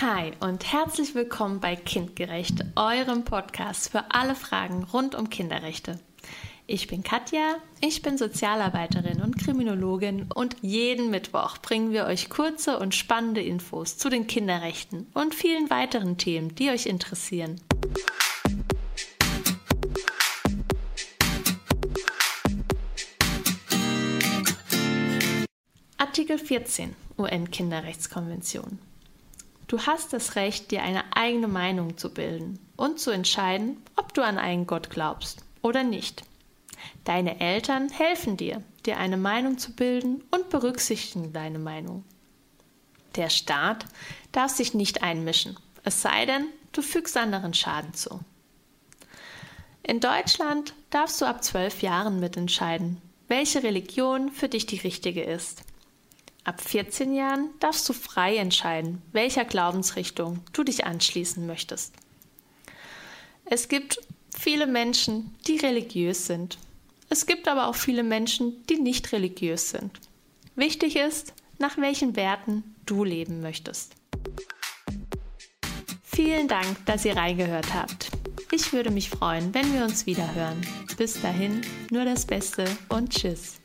Hi und herzlich willkommen bei Kindgerecht, eurem Podcast für alle Fragen rund um Kinderrechte. Ich bin Katja, ich bin Sozialarbeiterin und Kriminologin und jeden Mittwoch bringen wir euch kurze und spannende Infos zu den Kinderrechten und vielen weiteren Themen, die euch interessieren. Artikel 14 UN-Kinderrechtskonvention. Du hast das Recht, dir eine eigene Meinung zu bilden und zu entscheiden, ob du an einen Gott glaubst oder nicht. Deine Eltern helfen dir, dir eine Meinung zu bilden und berücksichtigen deine Meinung. Der Staat darf sich nicht einmischen, es sei denn, du fügst anderen Schaden zu. In Deutschland darfst du ab zwölf Jahren mitentscheiden, welche Religion für dich die richtige ist. Ab 14 Jahren darfst du frei entscheiden, welcher Glaubensrichtung du dich anschließen möchtest. Es gibt viele Menschen, die religiös sind. Es gibt aber auch viele Menschen, die nicht religiös sind. Wichtig ist, nach welchen Werten du leben möchtest. Vielen Dank, dass ihr reingehört habt. Ich würde mich freuen, wenn wir uns wieder hören. Bis dahin, nur das Beste und Tschüss.